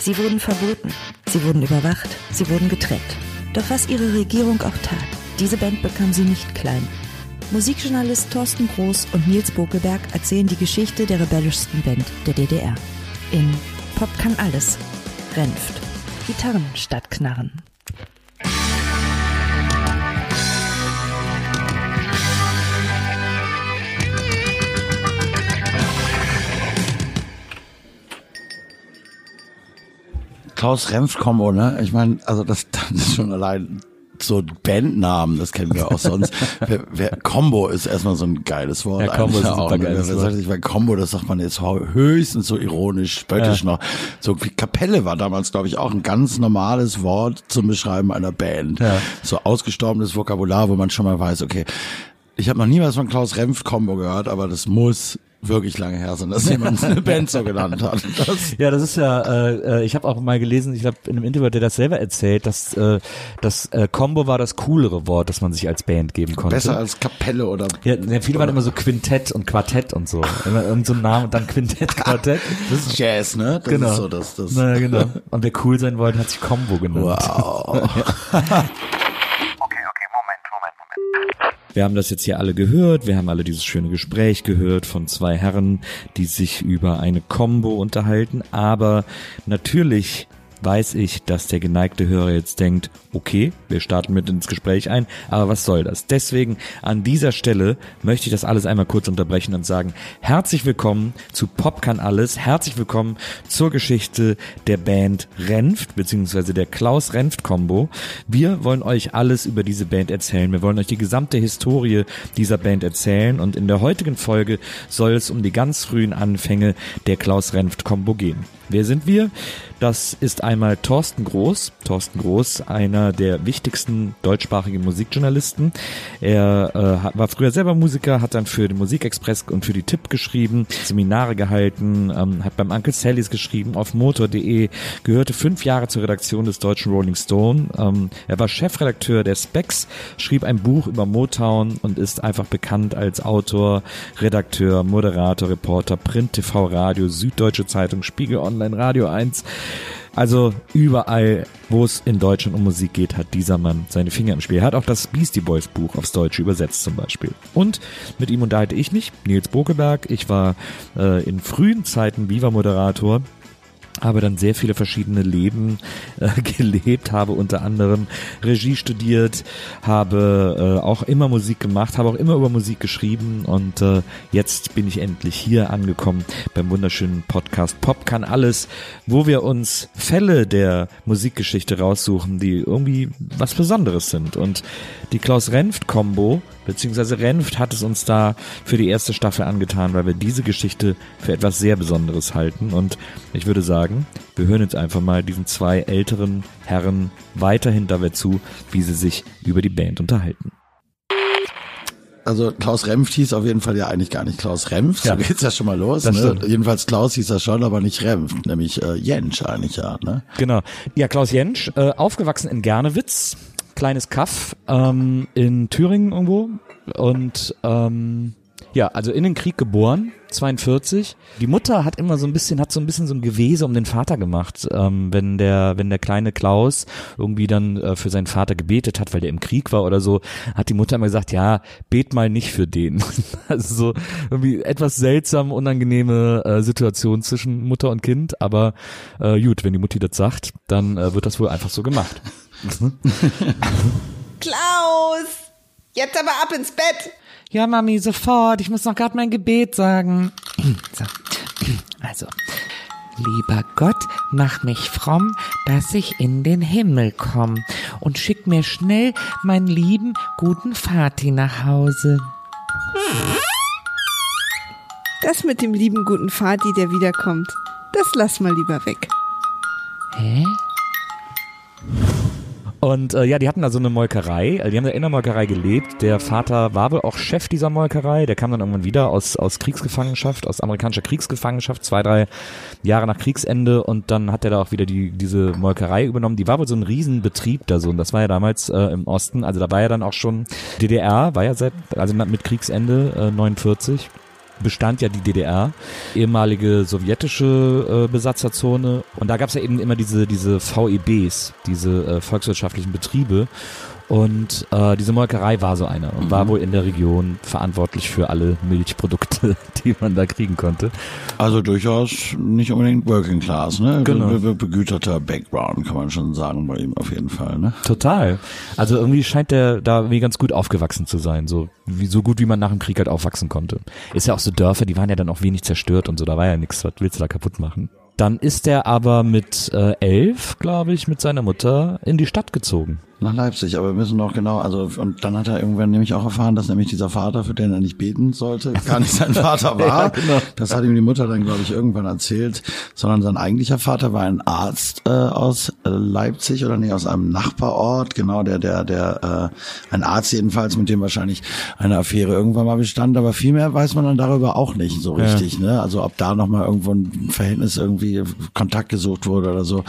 Sie wurden verboten, sie wurden überwacht, sie wurden getrennt. Doch was ihre Regierung auch tat, diese Band bekam sie nicht klein. Musikjournalist Thorsten Groß und Nils Bokelberg erzählen die Geschichte der rebellischsten Band der DDR. In Pop kann alles. Renft. Gitarren statt Knarren. Klaus Renf Combo, ne? Ich meine, also das, das ist schon allein so Bandnamen, das kennen wir auch sonst. wer, wer, Combo ist erstmal so ein geiles Wort. Ja, Combo ist ein super ne? geiles wer sagt nicht, weil Combo, das sagt man jetzt höchstens so ironisch, spöttisch Ja. noch. So wie Kapelle war damals, glaube ich, auch ein ganz normales Wort zum Beschreiben einer Band. Ja. So ausgestorbenes Vokabular, wo man schon mal weiß, okay, ich habe noch nie was von Klaus Renf Combo gehört, aber das muss wirklich lange her sein, dass jemand eine Band so genannt hat. Das, Ja, das ist ja, äh, äh, ich habe auch mal gelesen, ich glaube in einem Interview hat er das selber erzählt, dass äh, das äh, Combo war das coolere Wort, das man sich als Band geben konnte. besser als Kapelle oder ja, ja, viele waren immer so Quintett und Quartett und so. Immer irgend so ein Name und dann Quintett, Quartett. das ist Jazz, ne? Das genau. ist so das, das Naja, genau. Und wer cool sein wollte, hat sich Combo genannt. Wow. Wir haben das jetzt hier alle gehört. Wir haben alle dieses schöne Gespräch gehört von zwei Herren, die sich über eine Combo unterhalten. Aber natürlich weiß ich, dass der geneigte Hörer jetzt denkt, okay, wir starten mit ins Gespräch ein, aber was soll das? Deswegen an dieser Stelle möchte ich das alles einmal kurz unterbrechen und sagen, herzlich willkommen zu Pop kann alles, herzlich willkommen zur Geschichte der Band Renft, beziehungsweise der Klaus Renft Combo. Wir wollen euch alles über diese Band erzählen, wir wollen euch die gesamte Historie dieser Band erzählen und in der heutigen Folge soll es um die ganz frühen Anfänge der Klaus Renft Combo gehen. Wer sind wir? Das ist einmal Thorsten Groß. Thorsten Groß, einer der wichtigsten deutschsprachigen Musikjournalisten. Er äh, war früher selber Musiker, hat dann für den Musikexpress und für die Tipp geschrieben, Seminare gehalten, ähm, hat beim Uncle Sallys geschrieben, auf motor.de, gehörte fünf Jahre zur Redaktion des deutschen Rolling Stone. Ähm, er war Chefredakteur der Specs, schrieb ein Buch über Motown und ist einfach bekannt als Autor, Redakteur, Moderator, Reporter, Print, TV, Radio, Süddeutsche Zeitung, Spiegel Online, Radio 1. Also überall, wo es in Deutschland um Musik geht, hat dieser Mann seine Finger im Spiel. Er hat auch das Beastie Boys Buch aufs Deutsche übersetzt zum Beispiel. Und mit ihm unterhalte ich mich, Nils Bokeberg. Ich war äh, in frühen Zeiten Viva-Moderator habe dann sehr viele verschiedene Leben äh, gelebt, habe unter anderem Regie studiert, habe äh, auch immer Musik gemacht, habe auch immer über Musik geschrieben und äh, jetzt bin ich endlich hier angekommen beim wunderschönen Podcast Pop kann alles, wo wir uns Fälle der Musikgeschichte raussuchen, die irgendwie was Besonderes sind. Und die Klaus Renft Combo beziehungsweise Renft hat es uns da für die erste Staffel angetan, weil wir diese Geschichte für etwas sehr Besonderes halten. Und ich würde sagen, wir hören jetzt einfach mal diesen zwei älteren Herren weiterhin dabei zu, wie sie sich über die Band unterhalten. Also Klaus Remft hieß auf jeden Fall ja eigentlich gar nicht Klaus Remft. Ja. So geht's ja schon mal los. Ne? Jedenfalls Klaus hieß er schon, aber nicht Remft, nämlich äh, Jentsch eigentlich ja. Ne? Genau. Ja, Klaus Jentsch, äh, aufgewachsen in Gernewitz, kleines Kaff ähm, in Thüringen irgendwo und ähm, ja, also in den Krieg geboren, 42. Die Mutter hat immer so ein bisschen, hat so ein bisschen so ein Gewese um den Vater gemacht, ähm, wenn der, wenn der kleine Klaus irgendwie dann äh, für seinen Vater gebetet hat, weil der im Krieg war oder so, hat die Mutter immer gesagt, ja, bet mal nicht für den. also so irgendwie etwas seltsam, unangenehme äh, Situation zwischen Mutter und Kind, aber äh, gut, wenn die Mutti das sagt, dann äh, wird das wohl einfach so gemacht. Klaus! Jetzt aber ab ins Bett! Ja, Mami, sofort. Ich muss noch gerade mein Gebet sagen. So. Also. Lieber Gott, mach mich fromm, dass ich in den Himmel komm und schick mir schnell meinen lieben, guten Vati nach Hause. Das mit dem lieben guten Vati, der wiederkommt, das lass mal lieber weg. Hä? Und äh, ja, die hatten da so eine Molkerei, also die haben da in der Molkerei gelebt. Der Vater war wohl auch Chef dieser Molkerei, der kam dann irgendwann wieder aus, aus Kriegsgefangenschaft, aus amerikanischer Kriegsgefangenschaft, zwei, drei Jahre nach Kriegsende. Und dann hat er da auch wieder die, diese Molkerei übernommen. Die war wohl so ein Riesenbetrieb da so. Und das war ja damals äh, im Osten, also da war ja dann auch schon DDR, war ja seit, also mit Kriegsende äh, 49 bestand ja die DDR, ehemalige sowjetische äh, Besatzerzone. Und da gab es ja eben immer diese, diese VEBs, diese äh, volkswirtschaftlichen Betriebe. Und äh, diese Molkerei war so eine und mhm. war wohl in der Region verantwortlich für alle Milchprodukte, die man da kriegen konnte. Also durchaus nicht unbedingt Working Class, ne? Genau. Be begüterter Background, kann man schon sagen bei ihm auf jeden Fall, ne? Total. Also irgendwie scheint der da irgendwie ganz gut aufgewachsen zu sein, so wie so gut wie man nach dem Krieg halt aufwachsen konnte. Ist ja auch so Dörfer, die waren ja dann auch wenig zerstört und so, da war ja nichts, was willst du da kaputt machen? Dann ist er aber mit äh, elf, glaube ich, mit seiner Mutter in die Stadt gezogen. Nach Leipzig, aber wir müssen noch genau, also und dann hat er irgendwann nämlich auch erfahren, dass nämlich dieser Vater, für den er nicht beten sollte, gar nicht sein Vater war. ja, genau. Das hat ihm die Mutter dann, glaube ich, irgendwann erzählt, sondern sein eigentlicher Vater war ein Arzt äh, aus äh, Leipzig oder nee, aus einem Nachbarort, genau, der, der, der, äh, ein Arzt jedenfalls, mit dem wahrscheinlich eine Affäre irgendwann mal bestand, aber viel mehr weiß man dann darüber auch nicht so richtig, ja. ne? Also ob da nochmal irgendwo ein Verhältnis irgendwie Kontakt gesucht wurde oder so.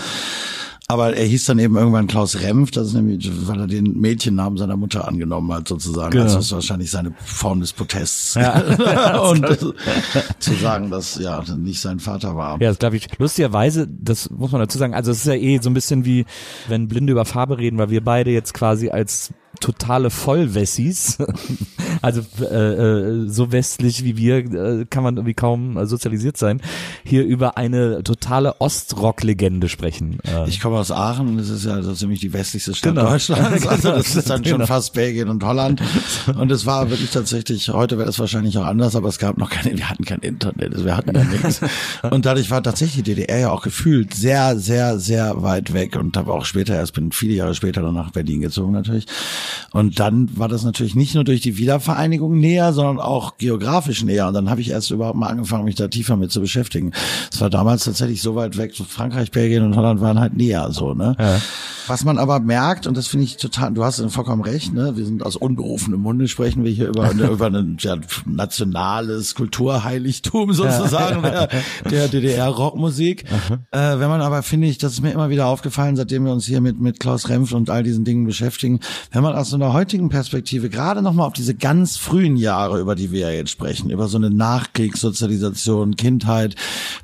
Aber er hieß dann eben irgendwann Klaus Remf, das ist nämlich, weil er den Mädchennamen seiner Mutter angenommen hat, sozusagen. Genau. Also das ist wahrscheinlich seine Form des Protests. Ja. und zu sagen, dass ja nicht sein Vater war. Ja, das glaube ich. Lustigerweise, das muss man dazu sagen, also es ist ja eh so ein bisschen wie, wenn Blinde über Farbe reden, weil wir beide jetzt quasi als totale Vollwessis. also äh, äh, so westlich wie wir äh, kann man irgendwie kaum äh, sozialisiert sein. Hier über eine totale Ostrock-Legende sprechen. Äh. Ich komme aus Aachen, das ist ja so ziemlich die westlichste Stadt genau. Deutschlands. Also das ist dann schon genau. fast Belgien und Holland. Und es war wirklich tatsächlich, heute wäre es wahrscheinlich auch anders, aber es gab noch keine, wir hatten kein Internet, also wir hatten ja nichts. Und dadurch war tatsächlich die DDR ja auch gefühlt sehr, sehr, sehr weit weg und habe auch später, erst bin viele Jahre später dann nach Berlin gezogen natürlich. Und dann war das natürlich nicht nur durch die Wiedervereinigung näher, sondern auch geografisch näher. Und dann habe ich erst überhaupt mal angefangen, mich da tiefer mit zu beschäftigen. Es war damals tatsächlich so weit weg, so Frankreich, Belgien und Holland waren halt näher so, ne? Ja. Was man aber merkt, und das finde ich total, du hast vollkommen recht, ne? Wir sind aus unberufenem Munde, sprechen wir hier über, eine, über ein ja, nationales Kulturheiligtum sozusagen ja. der, der DDR-Rockmusik. Äh, wenn man aber, finde ich, das ist mir immer wieder aufgefallen, seitdem wir uns hier mit, mit Klaus Remf und all diesen Dingen beschäftigen, wenn man aus einer heutigen Perspektive gerade nochmal auf diese ganz frühen Jahre, über die wir ja jetzt sprechen, über so eine Nachkriegssozialisation, Kindheit,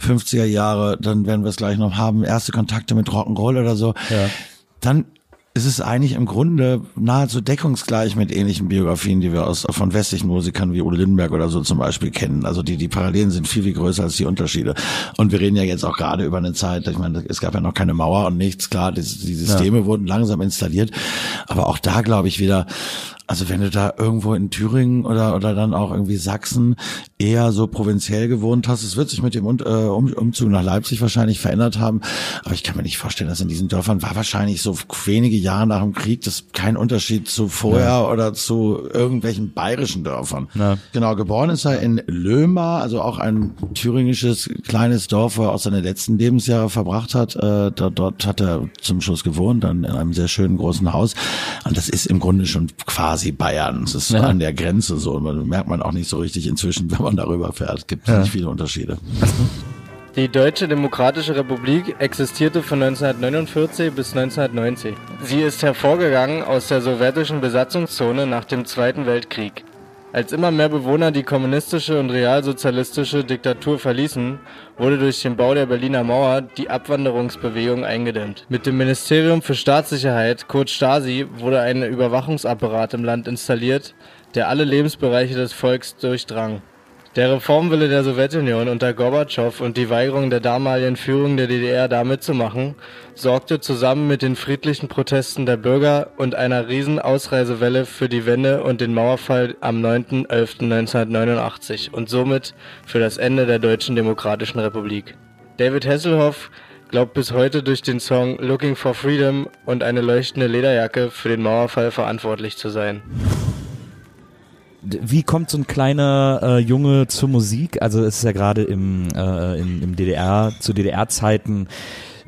50er Jahre, dann werden wir es gleich noch haben, erste Kontakte mit Rock'n'Roll oder so, ja. dann ist es eigentlich im Grunde nahezu deckungsgleich mit ähnlichen Biografien, die wir aus, von westlichen Musikern wie Udo Lindenberg oder so zum Beispiel kennen. Also die, die Parallelen sind viel, viel größer als die Unterschiede. Und wir reden ja jetzt auch gerade über eine Zeit, ich meine, es gab ja noch keine Mauer und nichts, klar, die, die Systeme ja. wurden langsam installiert. Aber auch da glaube ich wieder, also wenn du da irgendwo in Thüringen oder oder dann auch irgendwie Sachsen eher so provinziell gewohnt hast, es wird sich mit dem um, äh, um, Umzug nach Leipzig wahrscheinlich verändert haben, aber ich kann mir nicht vorstellen, dass in diesen Dörfern war wahrscheinlich so wenige Jahre nach dem Krieg das kein Unterschied zu vorher ja. oder zu irgendwelchen bayerischen Dörfern. Ja. Genau, geboren ist er in Löhmar, also auch ein thüringisches kleines Dorf, wo er auch seine letzten Lebensjahre verbracht hat. Äh, dort, dort hat er zum Schluss gewohnt, dann in einem sehr schönen großen Haus. Und das ist im Grunde schon quasi quasi Bayern. Es ist ja. an der Grenze so. Man merkt man auch nicht so richtig inzwischen, wenn man darüber fährt. Es gibt ja. nicht viele Unterschiede. Die Deutsche Demokratische Republik existierte von 1949 bis 1990. Sie ist hervorgegangen aus der sowjetischen Besatzungszone nach dem Zweiten Weltkrieg. Als immer mehr Bewohner die kommunistische und realsozialistische Diktatur verließen, wurde durch den Bau der Berliner Mauer die Abwanderungsbewegung eingedämmt. Mit dem Ministerium für Staatssicherheit, kurz Stasi, wurde ein Überwachungsapparat im Land installiert, der alle Lebensbereiche des Volks durchdrang der Reformwille der Sowjetunion unter Gorbatschow und die Weigerung der damaligen Führung der DDR da mitzumachen, sorgte zusammen mit den friedlichen Protesten der Bürger und einer Riesenausreisewelle für die Wende und den Mauerfall am 9.11.1989 und somit für das Ende der Deutschen Demokratischen Republik. David Hasselhoff glaubt bis heute durch den Song Looking for Freedom und eine leuchtende Lederjacke für den Mauerfall verantwortlich zu sein wie kommt so ein kleiner äh, Junge zur Musik? Also es ist ja gerade im, äh, im, im DDR, zu DDR-Zeiten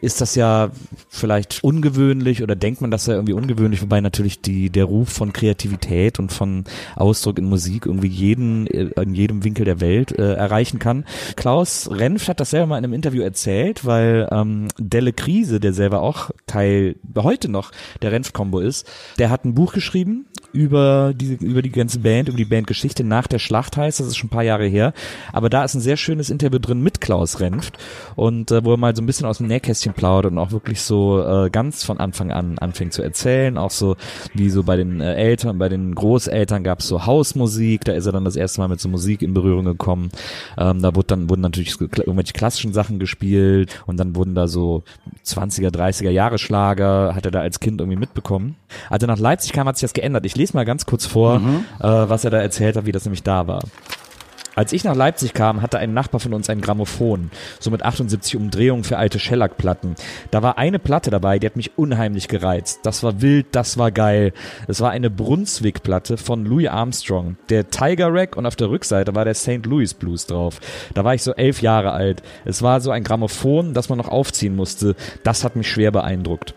ist das ja vielleicht ungewöhnlich oder denkt man das ja irgendwie ungewöhnlich, wobei natürlich die, der Ruf von Kreativität und von Ausdruck in Musik irgendwie jeden, äh, in jedem Winkel der Welt äh, erreichen kann. Klaus Renf hat das selber mal in einem Interview erzählt, weil ähm, Delle Krise, der selber auch Teil heute noch der Renf-Kombo ist, der hat ein Buch geschrieben über die, über die ganze Band, über die Bandgeschichte nach der Schlacht heißt, das ist schon ein paar Jahre her. Aber da ist ein sehr schönes Interview drin mit Klaus Renft und äh, wo er mal so ein bisschen aus dem Nähkästchen plaudert und auch wirklich so äh, ganz von Anfang an anfängt zu erzählen, auch so wie so bei den äh, Eltern, bei den Großeltern gab es so Hausmusik, da ist er dann das erste Mal mit so Musik in Berührung gekommen. Ähm, da wurde dann wurden natürlich irgendwelche klassischen Sachen gespielt und dann wurden da so 20er, 30er Jahre Schlager, hat er da als Kind irgendwie mitbekommen. Als er nach Leipzig kam, hat sich das geändert. Ich lese mal ganz kurz vor, mhm. äh, was er da erzählt hat, wie das nämlich da war. Als ich nach Leipzig kam, hatte ein Nachbar von uns ein Grammophon, so mit 78 Umdrehungen für alte Shellac-Platten. Da war eine Platte dabei, die hat mich unheimlich gereizt. Das war wild, das war geil. Es war eine Brunswick-Platte von Louis Armstrong. Der Tiger Rack und auf der Rückseite war der St. Louis Blues drauf. Da war ich so elf Jahre alt. Es war so ein Grammophon, das man noch aufziehen musste. Das hat mich schwer beeindruckt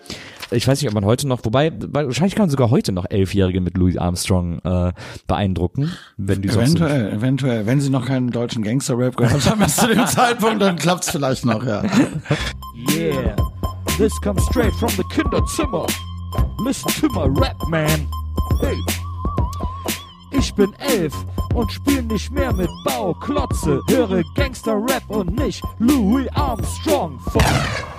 ich weiß nicht, ob man heute noch, wobei, wahrscheinlich kann man sogar heute noch Elfjährige mit Louis Armstrong äh, beeindrucken, wenn die Eventuell, so eventuell. Wenn sie noch keinen deutschen Gangster-Rap gehört haben bis zu dem Zeitpunkt, dann klappt's vielleicht noch, ja. Yeah, this comes straight from the Kinderzimmer. Listen to my rap, man. Hey. Ich bin elf und spiel nicht mehr mit Bauklotze. Höre Gangster-Rap und nicht Louis Armstrong. Fuck.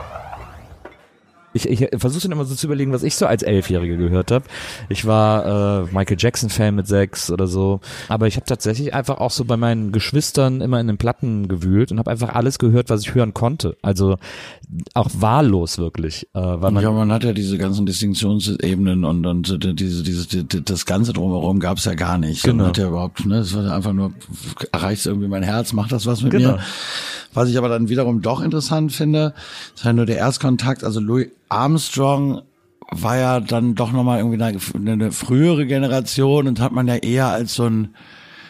Ich, ich versuche dann immer so zu überlegen, was ich so als Elfjährige gehört habe. Ich war äh, Michael Jackson-Fan mit sechs oder so. Aber ich habe tatsächlich einfach auch so bei meinen Geschwistern immer in den Platten gewühlt und habe einfach alles gehört, was ich hören konnte. Also auch wahllos wirklich. Äh, weil man ja, man hat ja diese ganzen Distinktionsebenen und, und diese, diese, die, das Ganze drumherum gab es ja gar nicht. Genau. Man hat ja überhaupt, ne, es war einfach nur, erreicht irgendwie mein Herz, macht das was mit genau. mir. Was ich aber dann wiederum doch interessant finde, ist halt nur der Erstkontakt, also Louis Armstrong war ja dann doch nochmal irgendwie eine, eine frühere Generation und hat man ja eher als so ein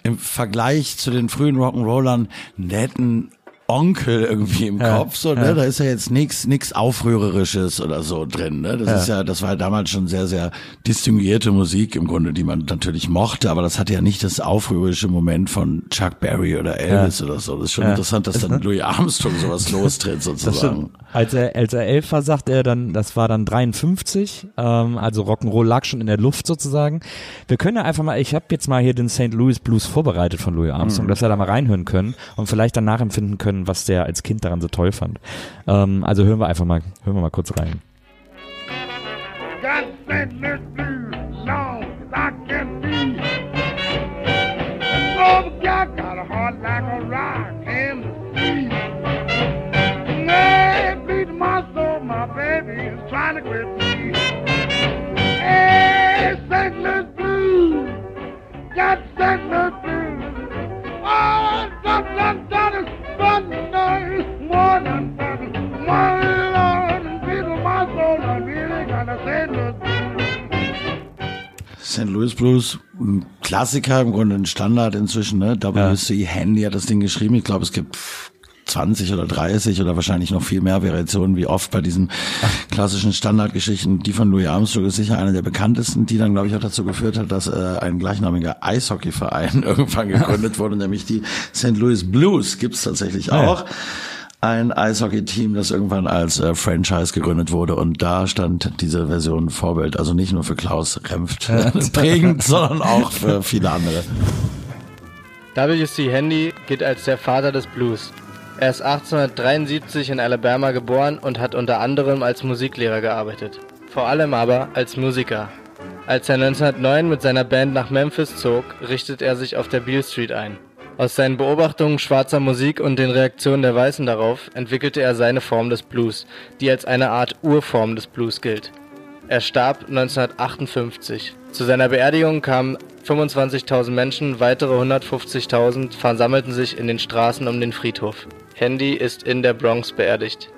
im Vergleich zu den frühen Rock'n'Rollern netten Onkel irgendwie im ja, Kopf, so, ne? Ja. Da ist ja jetzt nichts nix Aufrührerisches oder so drin, ne? Das ja. ist ja, das war ja damals schon sehr, sehr distinguierte Musik im Grunde, die man natürlich mochte, aber das hatte ja nicht das aufrührerische Moment von Chuck Berry oder Elvis oder so. Das ist schon interessant, dass dann Louis Armstrong sowas lostritt sozusagen. Als er, als er elf war, sagt er dann, das war dann 53, ähm, also Rock'n'Roll lag schon in der Luft sozusagen. Wir können ja einfach mal, ich habe jetzt mal hier den St. Louis Blues vorbereitet von Louis Armstrong, mhm. dass wir da mal reinhören können und vielleicht dann nachempfinden können, können, was der als Kind daran so toll fand. Ähm, also hören wir einfach mal, hören wir mal kurz rein. trying to quit Blues, ein Klassiker, im Grunde ein Standard inzwischen, ne? W.C. Ja. Handy hat das Ding geschrieben. Ich glaube, es gibt 20 oder 30 oder wahrscheinlich noch viel mehr Variationen, wie oft bei diesen klassischen Standardgeschichten. Die von Louis Armstrong ist sicher eine der bekanntesten, die dann, glaube ich, auch dazu geführt hat, dass äh, ein gleichnamiger Eishockeyverein irgendwann gegründet wurde, nämlich die St. Louis Blues gibt's tatsächlich auch. Ja ein Eishockey-Team, das irgendwann als äh, Franchise gegründet wurde und da stand diese Version Vorbild, also nicht nur für Klaus Remft prägend, sondern auch für viele andere. W.C. Handy gilt als der Vater des Blues. Er ist 1873 in Alabama geboren und hat unter anderem als Musiklehrer gearbeitet. Vor allem aber als Musiker. Als er 1909 mit seiner Band nach Memphis zog, richtet er sich auf der Beale Street ein. Aus seinen Beobachtungen schwarzer Musik und den Reaktionen der Weißen darauf entwickelte er seine Form des Blues, die als eine Art Urform des Blues gilt. Er starb 1958. Zu seiner Beerdigung kamen 25.000 Menschen, weitere 150.000 versammelten sich in den Straßen um den Friedhof. Handy ist in der Bronx beerdigt.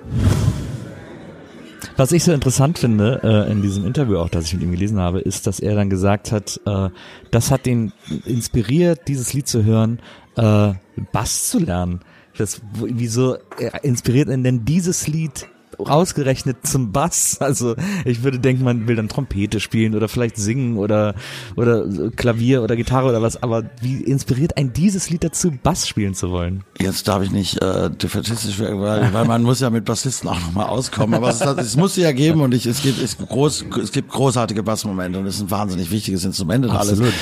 Was ich so interessant finde äh, in diesem Interview auch, das ich mit ihm gelesen habe, ist, dass er dann gesagt hat, äh, das hat ihn inspiriert, dieses Lied zu hören, äh, Bass zu lernen. Das, wieso inspiriert ihn denn dieses Lied ausgerechnet zum Bass. Also ich würde denken, man will dann Trompete spielen oder vielleicht singen oder oder Klavier oder Gitarre oder was. Aber wie inspiriert ein dieses Lied dazu, Bass spielen zu wollen? Jetzt darf ich nicht äh, defaitistisch werden, weil, weil man muss ja mit Bassisten auch nochmal auskommen. Aber es, es muss sie ja geben und ich, es gibt es groß es gibt großartige Bassmomente und es ist ein wahnsinnig wichtiges Instrument und Absolut. alles.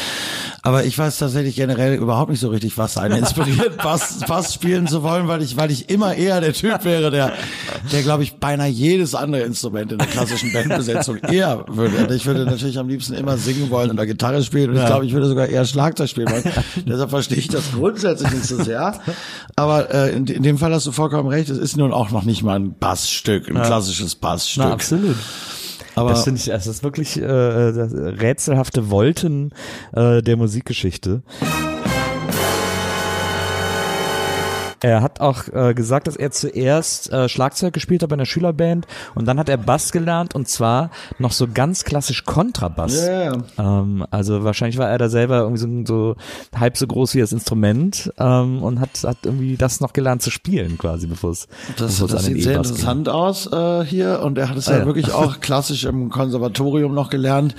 Aber ich weiß tatsächlich generell überhaupt nicht so richtig, was einen inspiriert, Bass, Bass spielen zu wollen, weil ich, weil ich immer eher der Typ wäre, der, der glaube ich beinahe jedes andere Instrument in der klassischen Bandbesetzung eher würde. Ich würde natürlich am liebsten immer singen wollen und da Gitarre spielen und ich glaube, ich würde sogar eher Schlagzeug spielen wollen. Deshalb verstehe ich das grundsätzlich nicht so sehr. Aber äh, in, in, dem Fall hast du vollkommen recht. Es ist nun auch noch nicht mal ein Bassstück, ein ja. klassisches Bassstück. Na, absolut. Aber das finde ich, das ist wirklich äh, rätselhafte Wolten äh, der Musikgeschichte. Er hat auch äh, gesagt, dass er zuerst äh, Schlagzeug gespielt hat bei einer Schülerband und dann hat er Bass gelernt und zwar noch so ganz klassisch Kontrabass. Yeah. Ähm, also wahrscheinlich war er da selber irgendwie so, so halb so groß wie das Instrument ähm, und hat, hat irgendwie das noch gelernt zu spielen quasi, bevor es Das, das sieht sehr interessant ging. aus äh, hier und er hat es ah, ja, ja wirklich auch klassisch im Konservatorium noch gelernt.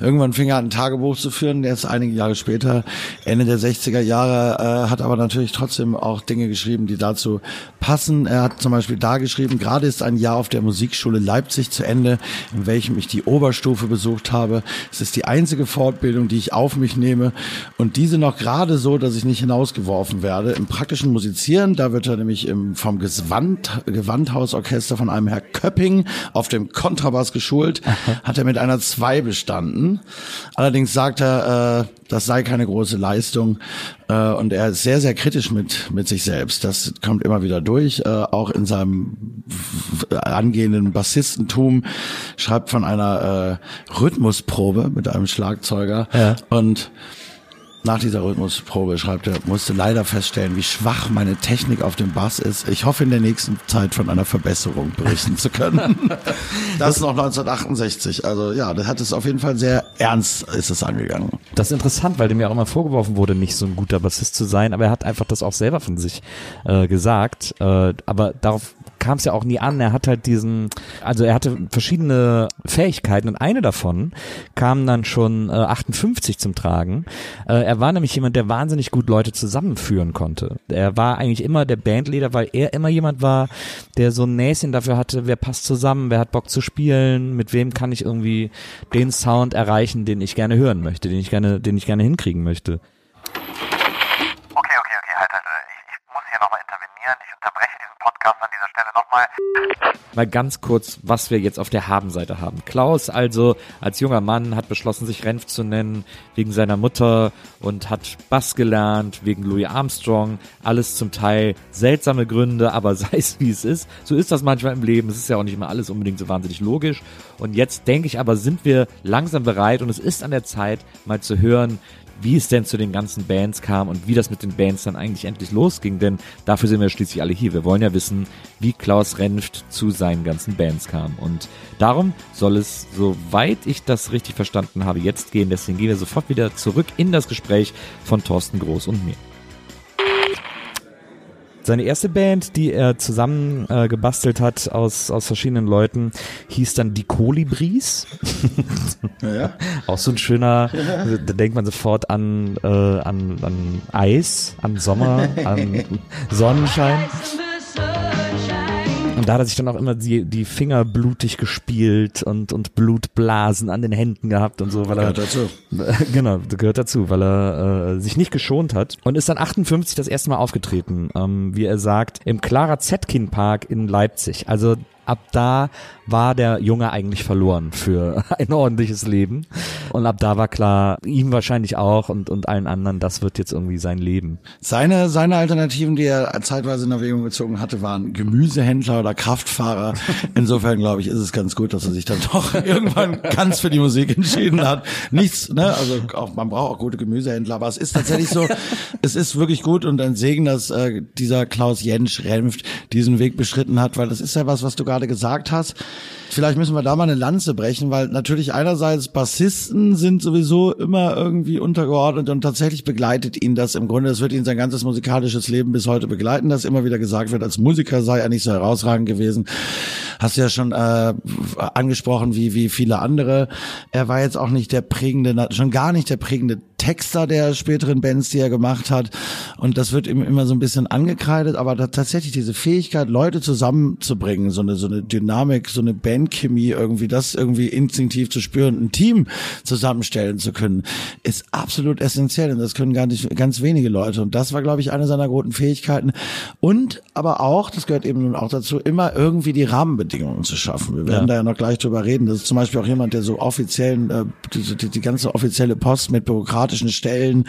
Irgendwann fing er an, ein Tagebuch zu führen, jetzt einige Jahre später, Ende der 60er Jahre, äh, hat aber natürlich trotzdem auch Dinge geschrieben, geschrieben, die dazu passen. Er hat zum Beispiel da geschrieben, gerade ist ein Jahr auf der Musikschule Leipzig zu Ende, in welchem ich die Oberstufe besucht habe. Es ist die einzige Fortbildung, die ich auf mich nehme und diese noch gerade so, dass ich nicht hinausgeworfen werde. Im praktischen Musizieren, da wird er nämlich im, vom Gewand, Gewandhausorchester von einem Herr Köpping auf dem Kontrabass geschult, hat er mit einer 2 bestanden. Allerdings sagt er, äh, das sei keine große Leistung. Äh, und er ist sehr, sehr kritisch mit, mit sich selbst. Das kommt immer wieder durch. Äh, auch in seinem angehenden Bassistentum schreibt von einer äh, Rhythmusprobe mit einem Schlagzeuger. Ja. Und nach dieser Rhythmusprobe schreibt er, musste leider feststellen, wie schwach meine Technik auf dem Bass ist. Ich hoffe in der nächsten Zeit von einer Verbesserung berichten zu können. das ist noch 1968. Also ja, das hat es auf jeden Fall sehr ernst ist es angegangen. Das ist interessant, weil dem ja auch immer vorgeworfen wurde, nicht so ein guter Bassist zu sein, aber er hat einfach das auch selber von sich äh, gesagt. Äh, aber darauf kam es ja auch nie an. Er hat halt diesen, also er hatte verschiedene Fähigkeiten und eine davon kam dann schon äh, 58 zum Tragen. Äh, er war nämlich jemand, der wahnsinnig gut Leute zusammenführen konnte. Er war eigentlich immer der Bandleader, weil er immer jemand war, der so ein Näschen dafür hatte, wer passt zusammen, wer hat Bock zu spielen, mit wem kann ich irgendwie den Sound erreichen, den ich gerne hören möchte, den ich gerne, den ich gerne hinkriegen möchte. Mal ganz kurz, was wir jetzt auf der Habenseite haben. Klaus also als junger Mann hat beschlossen, sich Renf zu nennen, wegen seiner Mutter und hat Bass gelernt, wegen Louis Armstrong. Alles zum Teil seltsame Gründe, aber sei es wie es ist. So ist das manchmal im Leben. Es ist ja auch nicht immer alles unbedingt so wahnsinnig logisch. Und jetzt denke ich aber, sind wir langsam bereit und es ist an der Zeit, mal zu hören, wie es denn zu den ganzen Bands kam und wie das mit den Bands dann eigentlich endlich losging, denn dafür sind wir schließlich alle hier. Wir wollen ja wissen, wie Klaus Renft zu seinen ganzen Bands kam. Und darum soll es, soweit ich das richtig verstanden habe, jetzt gehen. Deswegen gehen wir sofort wieder zurück in das Gespräch von Thorsten Groß und mir. Seine erste Band, die er zusammen äh, gebastelt hat aus, aus verschiedenen Leuten, hieß dann Die Kolibris. Ja. Auch so ein schöner, da denkt man sofort an, äh, an, an Eis, an Sommer, an Sonnenschein. Da hat er sich dann auch immer die, die Finger blutig gespielt und, und Blutblasen an den Händen gehabt und so, weil er. Gehört dazu. Genau, gehört dazu, weil er äh, sich nicht geschont hat und ist dann 58 das erste Mal aufgetreten, ähm, wie er sagt, im Clara Zetkin Park in Leipzig. Also ab da war der Junge eigentlich verloren für ein ordentliches Leben. Und ab da war klar, ihm wahrscheinlich auch und, und allen anderen, das wird jetzt irgendwie sein Leben. Seine, seine Alternativen, die er zeitweise in Erwägung gezogen hatte, waren Gemüsehändler oder Kraftfahrer. Insofern glaube ich, ist es ganz gut, dass er sich dann doch irgendwann ganz für die Musik entschieden hat. Nichts, ne, also auch, man braucht auch gute Gemüsehändler, aber es ist tatsächlich so, es ist wirklich gut und ein Segen, dass äh, dieser Klaus Jentsch Renft diesen Weg beschritten hat, weil das ist ja was, was du gerade gesagt hast. Vielleicht müssen wir da mal eine Lanze brechen, weil natürlich einerseits Bassisten sind sowieso immer irgendwie untergeordnet und tatsächlich begleitet ihn das im Grunde, das wird ihn sein ganzes musikalisches Leben bis heute begleiten, dass immer wieder gesagt wird, als Musiker sei er nicht so herausragend gewesen. hast du ja schon äh, angesprochen, wie wie viele andere. Er war jetzt auch nicht der prägende, schon gar nicht der prägende Texter der späteren Bands, die er gemacht hat. Und das wird ihm immer so ein bisschen angekreidet, aber tatsächlich diese Fähigkeit, Leute zusammenzubringen, so eine, so eine Dynamik, so eine Bandchemie irgendwie, das irgendwie instinktiv zu spüren, ein Team zusammenstellen zu können, ist absolut essentiell. Und das können gar nicht ganz wenige Leute. Und das war, glaube ich, eine seiner großen Fähigkeiten. Und aber auch, das gehört eben nun auch dazu, immer irgendwie die Rahmenbedingungen zu schaffen. Wir werden ja. da ja noch gleich drüber reden. Das ist zum Beispiel auch jemand, der so offiziellen, äh, die, die, die ganze offizielle Post mit Bürokraten bürokratischen Stellen.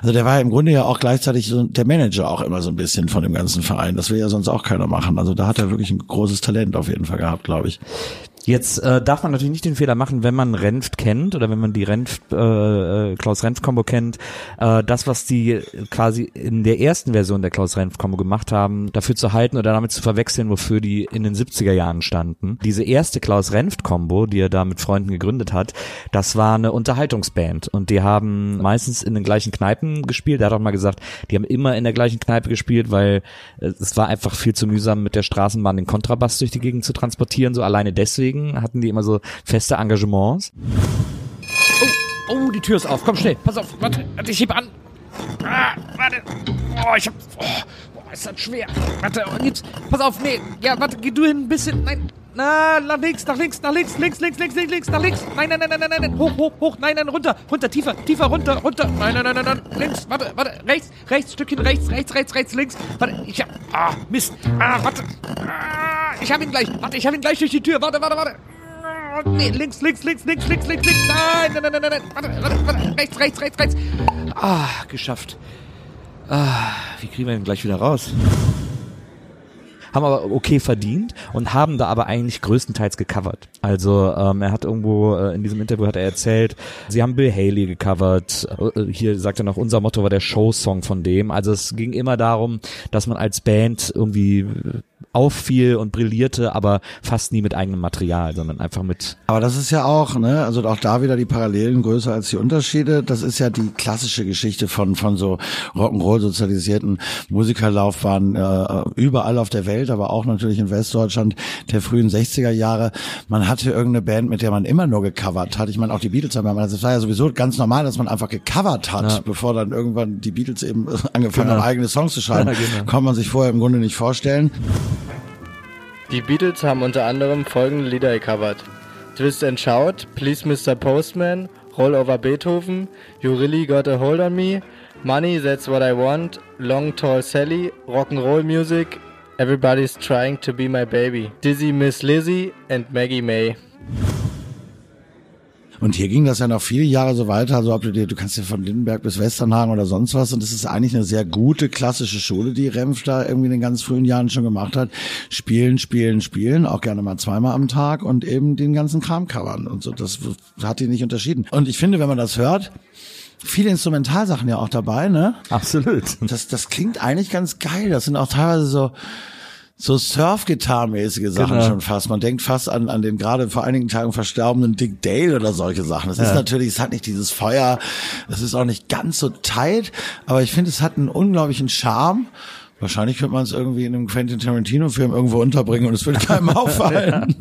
Also der war im Grunde ja auch gleichzeitig so der Manager auch immer so ein bisschen von dem ganzen Verein. Das will ja sonst auch keiner machen. Also da hat er wirklich ein großes Talent auf jeden Fall gehabt, glaube ich. Jetzt äh, darf man natürlich nicht den Fehler machen, wenn man Renft kennt oder wenn man die Renft, äh, äh Klaus Renft Combo kennt, äh, das was die quasi in der ersten Version der Klaus Renft Combo gemacht haben, dafür zu halten oder damit zu verwechseln, wofür die in den 70er Jahren standen. Diese erste Klaus Renft Combo, die er da mit Freunden gegründet hat, das war eine Unterhaltungsband und die haben meistens in den gleichen Kneipen gespielt. Er hat auch mal gesagt, die haben immer in der gleichen Kneipe gespielt, weil äh, es war einfach viel zu mühsam mit der Straßenbahn den Kontrabass durch die Gegend zu transportieren, so alleine deswegen deswegen hatten die immer so feste Engagements. Oh, oh, die Tür ist auf. Komm schnell. Pass auf. Warte, ich heb an. Ah, warte. Oh, ich hab. Oh, ist das schwer. Warte, und jetzt. Pass auf. Nee. Ja, warte, geh du hin ein bisschen. Nein. Na, nach links, nach links, nach links, links, links, links, links, links, nach links. Nein, nein, nein, nein, nein, nein, hoch, hoch, hoch, nein, nein, runter, runter, tiefer, tiefer, runter, runter. Nein, nein, nein, nein, nein, links, warte, warte, rechts, rechts, Stückchen rechts, rechts, rechts, rechts, links. Warte, ich hab, ah, Mist. Ah, warte. Ah, ich hab ihn gleich. Warte, ich hab ihn gleich durch die Tür. Warte, warte, warte. Nee, links, links, links, links, links, links, links. Nein, nein, nein, nein, nein. Warte, warte, warte. Rechts, rechts, rechts, rechts. Ah, geschafft. Ah, wie kriegen wir ihn gleich wieder raus? haben aber okay verdient und haben da aber eigentlich größtenteils gecovert. Also ähm, er hat irgendwo äh, in diesem Interview hat er erzählt, sie haben Bill Haley gecovert. Äh, hier sagt er noch, unser Motto war der Show-Song von dem. Also es ging immer darum, dass man als Band irgendwie auffiel und brillierte, aber fast nie mit eigenem Material, sondern einfach mit. Aber das ist ja auch, ne, also auch da wieder die Parallelen größer als die Unterschiede. Das ist ja die klassische Geschichte von von so Rock'n'Roll sozialisierten Musikerlaufbahnen äh, überall auf der Welt, aber auch natürlich in Westdeutschland der frühen 60er Jahre. Man hatte irgendeine Band, mit der man immer nur gecovert hat. Ich meine, auch die Beatles haben ja, das war ja sowieso ganz normal, dass man einfach gecovert hat, ja. bevor dann irgendwann die Beatles eben angefangen genau. haben, eigene Songs zu schreiben. Ja, genau. Kann man sich vorher im Grunde nicht vorstellen. Die Beatles haben unter anderem folgende Lieder gecovert. Twist and Shout, Please Mr. Postman, Roll Over Beethoven, You Really Got a Hold on Me, Money That's What I Want, Long Tall Sally, Rock'n'Roll Music, Everybody's Trying to Be My Baby, Dizzy Miss Lizzy and Maggie May. Und hier ging das ja noch viele Jahre so weiter. Also ob du dir, du kannst ja von Lindenberg bis Westernhagen oder sonst was. Und das ist eigentlich eine sehr gute klassische Schule, die Remf da irgendwie in den ganz frühen Jahren schon gemacht hat. Spielen, spielen, spielen, auch gerne mal zweimal am Tag und eben den ganzen Kram covern. Und so, das hat die nicht unterschieden. Und ich finde, wenn man das hört, viele Instrumentalsachen ja auch dabei, ne? Absolut. Das, das klingt eigentlich ganz geil. Das sind auch teilweise so, so Surf-Gitarre-mäßige Sachen genau. schon fast. Man denkt fast an, an den gerade vor einigen Tagen verstorbenen Dick Dale oder solche Sachen. Das ja. ist natürlich, es hat nicht dieses Feuer, es ist auch nicht ganz so tight, aber ich finde, es hat einen unglaublichen Charme. Wahrscheinlich könnte man es irgendwie in einem Quentin Tarantino-Film irgendwo unterbringen und es würde keinem auffallen.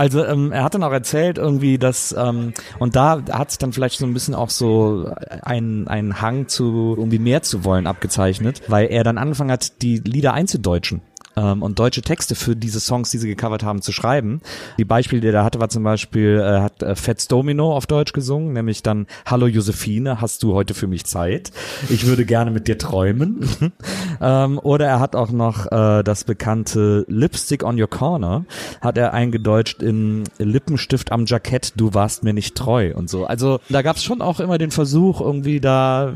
Also ähm, er hat dann auch erzählt irgendwie, dass ähm, und da hat sich dann vielleicht so ein bisschen auch so ein, ein Hang zu irgendwie mehr zu wollen abgezeichnet, weil er dann angefangen hat, die Lieder einzudeutschen ähm, und deutsche Texte für diese Songs, die sie gecovert haben, zu schreiben. Die Beispiele, die er da hatte, war zum Beispiel, äh, hat äh, Fats Domino auf Deutsch gesungen, nämlich dann Hallo Josephine, hast du heute für mich Zeit? Ich würde gerne mit dir träumen. ähm, oder er hat auch noch äh, das bekannte Lipstick on Your Corner, hat er eingedeutscht in Lippenstift am Jackett, du warst mir nicht treu und so. Also da gab es schon auch immer den Versuch, irgendwie da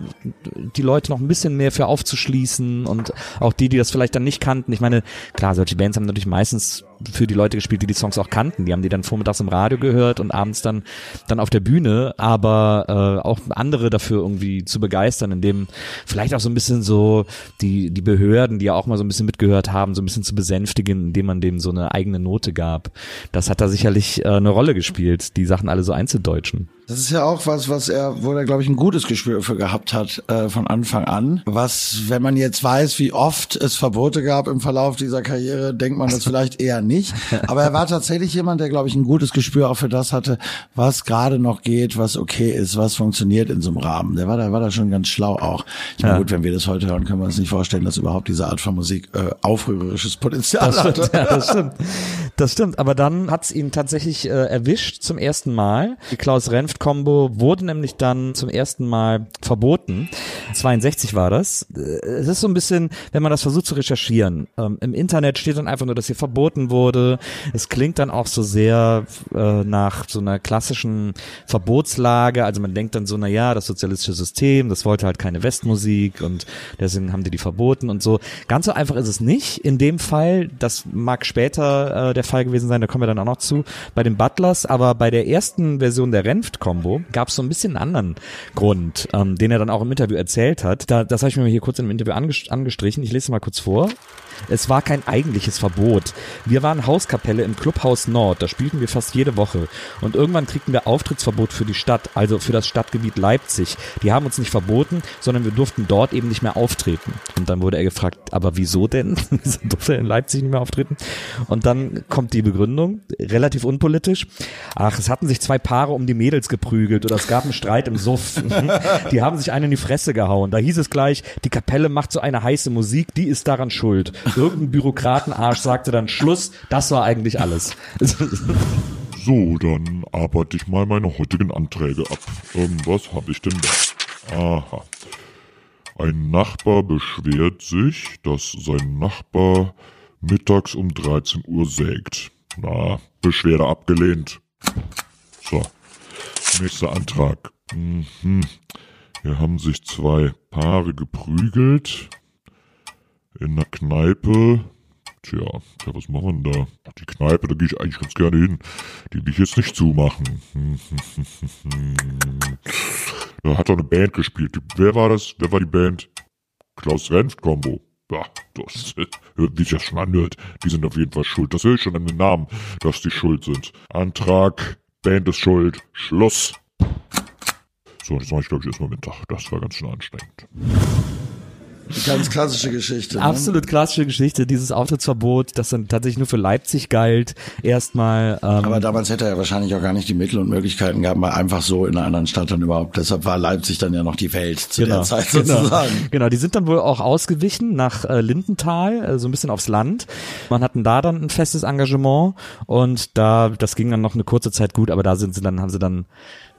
die Leute noch ein bisschen mehr für aufzuschließen und auch die, die das vielleicht dann nicht kannten. Ich meine, klar, solche Bands haben natürlich meistens für die Leute gespielt, die die Songs auch kannten. Die haben die dann vormittags im Radio gehört und abends dann dann auf der Bühne, aber äh, auch andere dafür irgendwie zu begeistern, indem vielleicht auch so ein bisschen so die die Behörden, die ja auch mal so ein bisschen mitgehört haben, so ein bisschen zu besänftigen, indem man dem so eine eigene Note gab. Das hat da sicherlich äh, eine Rolle gespielt, die Sachen alle so einzudeutschen. Das ist ja auch was, was er, wo er, glaube ich, ein gutes Gespür für gehabt hat äh, von Anfang an. Was, wenn man jetzt weiß, wie oft es Verbote gab im Verlauf dieser Karriere, denkt man das vielleicht eher nicht. Aber er war tatsächlich jemand, der, glaube ich, ein gutes Gespür auch für das hatte, was gerade noch geht, was okay ist, was funktioniert in so einem Rahmen. Der war da, war da schon ganz schlau auch. Ich meine, ja. gut, wenn wir das heute hören, können wir uns nicht vorstellen, dass überhaupt diese Art von Musik äh, aufrührerisches Potenzial das hatte. ja, das stimmt. Das stimmt. Aber dann hat's ihn tatsächlich äh, erwischt zum ersten Mal. Die Klaus Renf Combo wurde nämlich dann zum ersten Mal verboten. 62 war das. Es ist so ein bisschen, wenn man das versucht zu recherchieren. Ähm, Im Internet steht dann einfach nur, dass sie verboten wurde. Es klingt dann auch so sehr äh, nach so einer klassischen Verbotslage. Also man denkt dann so, na ja, das sozialistische System, das wollte halt keine Westmusik und deswegen haben die die verboten und so. Ganz so einfach ist es nicht. In dem Fall, das mag später äh, der Fall gewesen sein, da kommen wir dann auch noch zu, bei den Butlers, aber bei der ersten Version der Renft-Combo gab es so ein bisschen einen anderen Grund, ähm, den er dann auch im Interview erzählt hat. Da, das habe ich mir hier kurz im Interview angestrichen. Ich lese mal kurz vor. Es war kein eigentliches Verbot. Wir waren Hauskapelle im Clubhaus Nord, da spielten wir fast jede Woche. Und irgendwann kriegten wir Auftrittsverbot für die Stadt, also für das Stadtgebiet Leipzig. Die haben uns nicht verboten, sondern wir durften dort eben nicht mehr auftreten. Und dann wurde er gefragt, aber wieso denn? wieso durfte er in Leipzig nicht mehr auftreten? Und dann kommt die Begründung, relativ unpolitisch. Ach, es hatten sich zwei Paare um die Mädels geprügelt oder es gab einen Streit im Suff. die haben sich einen in die Fresse gehauen. Da hieß es gleich, die Kapelle macht so eine heiße Musik, die ist daran schuld. Irgendein Bürokratenarsch sagte dann Schluss, das war eigentlich alles. So, dann arbeite ich mal meine heutigen Anträge ab. Ähm, was habe ich denn da? Aha. Ein Nachbar beschwert sich, dass sein Nachbar mittags um 13 Uhr sägt. Na, Beschwerde abgelehnt. So, nächster Antrag. Mhm. Hier haben sich zwei Paare geprügelt in der Kneipe. Tja, tja, was machen wir da? Die Kneipe, da gehe ich eigentlich ganz gerne hin. Die will ich jetzt nicht zumachen. da hat doch eine Band gespielt. Wer war das? Wer war die Band? Klaus Renft Combo. Ja, das hört sich ja schon anhört. Die sind auf jeden Fall schuld. Das höre ich schon an den Namen, dass die schuld sind. Antrag, Band ist schuld, Schluss. So, das mache ich glaube ich erstmal Mittag. Das war ganz schön anstrengend. Ganz klassische Geschichte. Ne? Absolut klassische Geschichte, dieses Auftrittsverbot, das dann tatsächlich nur für Leipzig galt, erstmal. Ähm Aber damals hätte er ja wahrscheinlich auch gar nicht die Mittel und Möglichkeiten gehabt, weil einfach so in einer anderen Stadt dann überhaupt. Deshalb war Leipzig dann ja noch die Welt zu genau, der Zeit genau. sozusagen. Genau. genau, die sind dann wohl auch ausgewichen nach äh, Lindenthal, äh, so ein bisschen aufs Land. Man hatten da dann ein festes Engagement und da, das ging dann noch eine kurze Zeit gut, aber da sind sie dann, haben sie dann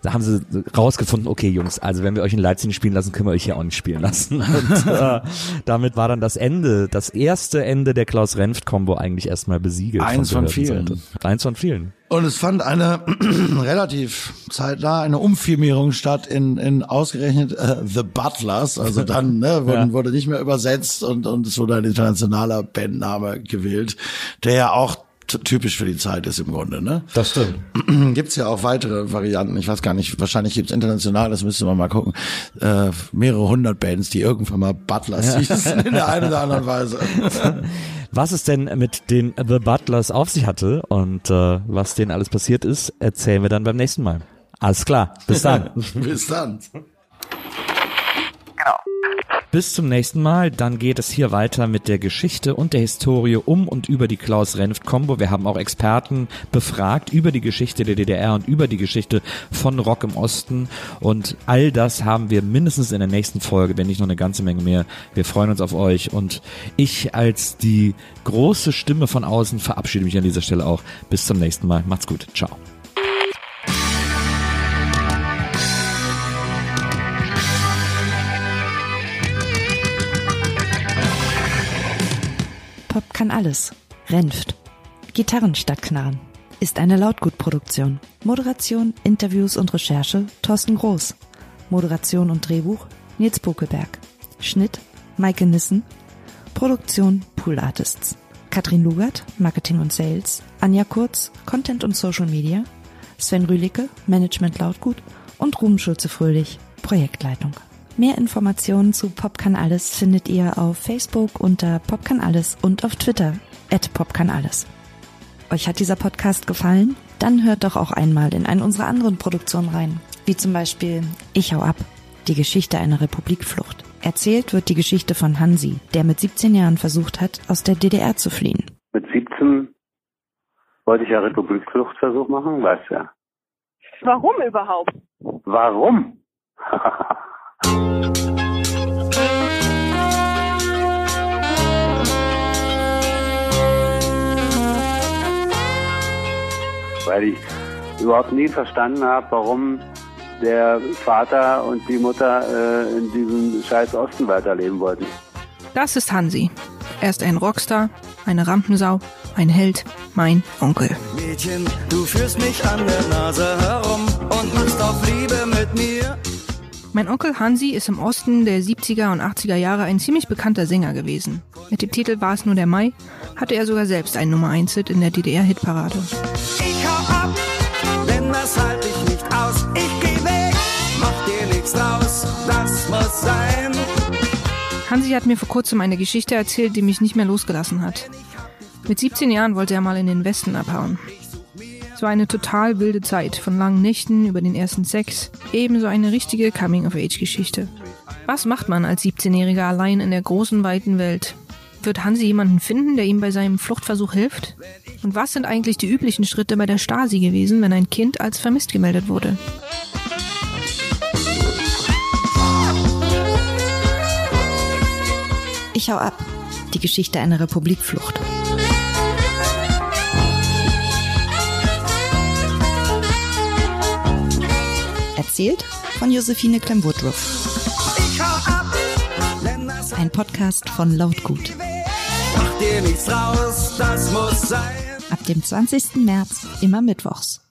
da haben sie rausgefunden, okay Jungs, also wenn wir euch in Leipzig nicht spielen lassen, können wir euch hier auch nicht spielen lassen. Und äh, damit war dann das Ende, das erste Ende der Klaus-Renft-Kombo eigentlich erstmal besiegelt. Eins von, von vielen. Eins von vielen. Und es fand eine relativ zeitnah eine Umfirmierung statt in, in ausgerechnet äh, The Butlers. Also dann ne, wurde, ja. wurde nicht mehr übersetzt und, und es wurde ein internationaler Bandname gewählt, der ja auch typisch für die Zeit ist im Grunde, ne? Das stimmt. Gibt's ja auch weitere Varianten. Ich weiß gar nicht, wahrscheinlich gibt's international, das müsste man mal gucken, äh, mehrere hundert Bands, die irgendwann mal Butlers hießen, in der einen oder anderen Weise. Was es denn mit den The Butlers auf sich hatte und äh, was denen alles passiert ist, erzählen wir dann beim nächsten Mal. Alles klar. Bis dann. Bis dann. Bis zum nächsten Mal. Dann geht es hier weiter mit der Geschichte und der Historie um und über die Klaus-Renft-Kombo. Wir haben auch Experten befragt über die Geschichte der DDR und über die Geschichte von Rock im Osten. Und all das haben wir mindestens in der nächsten Folge, wenn nicht noch eine ganze Menge mehr. Wir freuen uns auf euch. Und ich als die große Stimme von außen verabschiede mich an dieser Stelle auch. Bis zum nächsten Mal. Macht's gut. Ciao. Kann alles. Renft. Gitarren statt Knarren. Ist eine Lautgutproduktion. Moderation, Interviews und Recherche Thorsten Groß. Moderation und Drehbuch Nils Bokelberg. Schnitt Maike Nissen. Produktion Pool Artists. Katrin Lugert, Marketing und Sales, Anja Kurz, Content und Social Media, Sven Rühlicke, Management Lautgut und Ruben Schulze-Fröhlich, Projektleitung. Mehr Informationen zu Pop kann alles findet ihr auf Facebook unter Pop kann alles und auf Twitter at Pop kann alles. Euch hat dieser Podcast gefallen? Dann hört doch auch einmal in eine unserer anderen Produktionen rein, wie zum Beispiel Ich hau ab, die Geschichte einer Republikflucht. Erzählt wird die Geschichte von Hansi, der mit 17 Jahren versucht hat, aus der DDR zu fliehen. Mit 17 wollte ich ja Republikfluchtversuch machen, weißt ja. Warum überhaupt? Warum? Weil ich überhaupt nie verstanden habe, warum der Vater und die Mutter äh, in diesem scheiß Osten weiterleben wollten. Das ist Hansi. Er ist ein Rockstar, eine Rampensau, ein Held, mein Onkel. Mädchen, du führst mich an der Nase herum und machst auf Liebe mit mir. Mein Onkel Hansi ist im Osten der 70er und 80er Jahre ein ziemlich bekannter Sänger gewesen. Mit dem Titel War es nur der Mai hatte er sogar selbst einen Nummer 1 Hit in der DDR-Hitparade. Ich hau ab, denn das halte ich nicht aus. Ich geh weg, mach dir nichts draus, das muss sein. Hansi hat mir vor kurzem eine Geschichte erzählt, die mich nicht mehr losgelassen hat. Mit 17 Jahren wollte er mal in den Westen abhauen. Es war eine total wilde Zeit, von langen Nächten über den ersten Sex, ebenso eine richtige Coming-of-Age-Geschichte. Was macht man als 17-Jähriger allein in der großen, weiten Welt? Wird Hansi jemanden finden, der ihm bei seinem Fluchtversuch hilft? Und was sind eigentlich die üblichen Schritte bei der Stasi gewesen, wenn ein Kind als vermisst gemeldet wurde? Ich hau ab. Die Geschichte einer Republikflucht. Erzählt von Josephine Clem-Woodruff. Ein Podcast von Lautgut. macht dir nichts draus, das muss sein. Ab dem 20. März immer mittwochs.